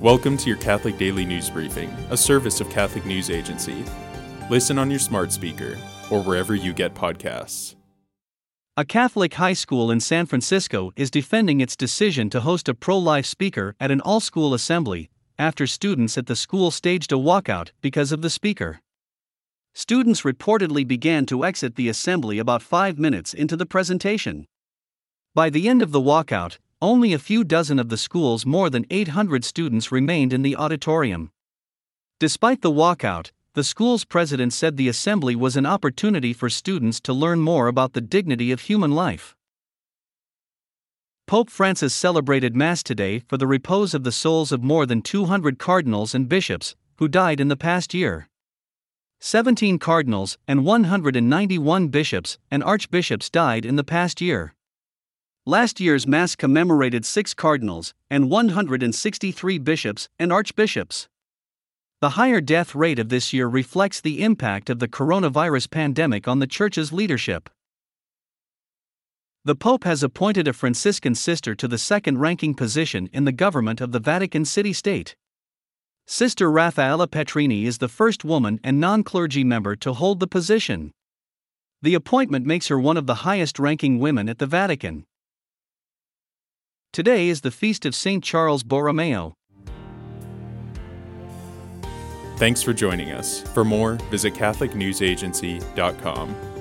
Welcome to your Catholic Daily News Briefing, a service of Catholic News Agency. Listen on your smart speaker or wherever you get podcasts. A Catholic high school in San Francisco is defending its decision to host a pro life speaker at an all school assembly after students at the school staged a walkout because of the speaker. Students reportedly began to exit the assembly about five minutes into the presentation. By the end of the walkout, only a few dozen of the school's more than 800 students remained in the auditorium. Despite the walkout, the school's president said the assembly was an opportunity for students to learn more about the dignity of human life. Pope Francis celebrated Mass today for the repose of the souls of more than 200 cardinals and bishops who died in the past year. 17 cardinals and 191 bishops and archbishops died in the past year. Last year's Mass commemorated six cardinals and 163 bishops and archbishops. The higher death rate of this year reflects the impact of the coronavirus pandemic on the Church's leadership. The Pope has appointed a Franciscan sister to the second ranking position in the government of the Vatican City State. Sister Raffaella Petrini is the first woman and non clergy member to hold the position. The appointment makes her one of the highest ranking women at the Vatican. Today is the feast of St. Charles Borromeo. Thanks for joining us. For more, visit CatholicNewsAgency.com.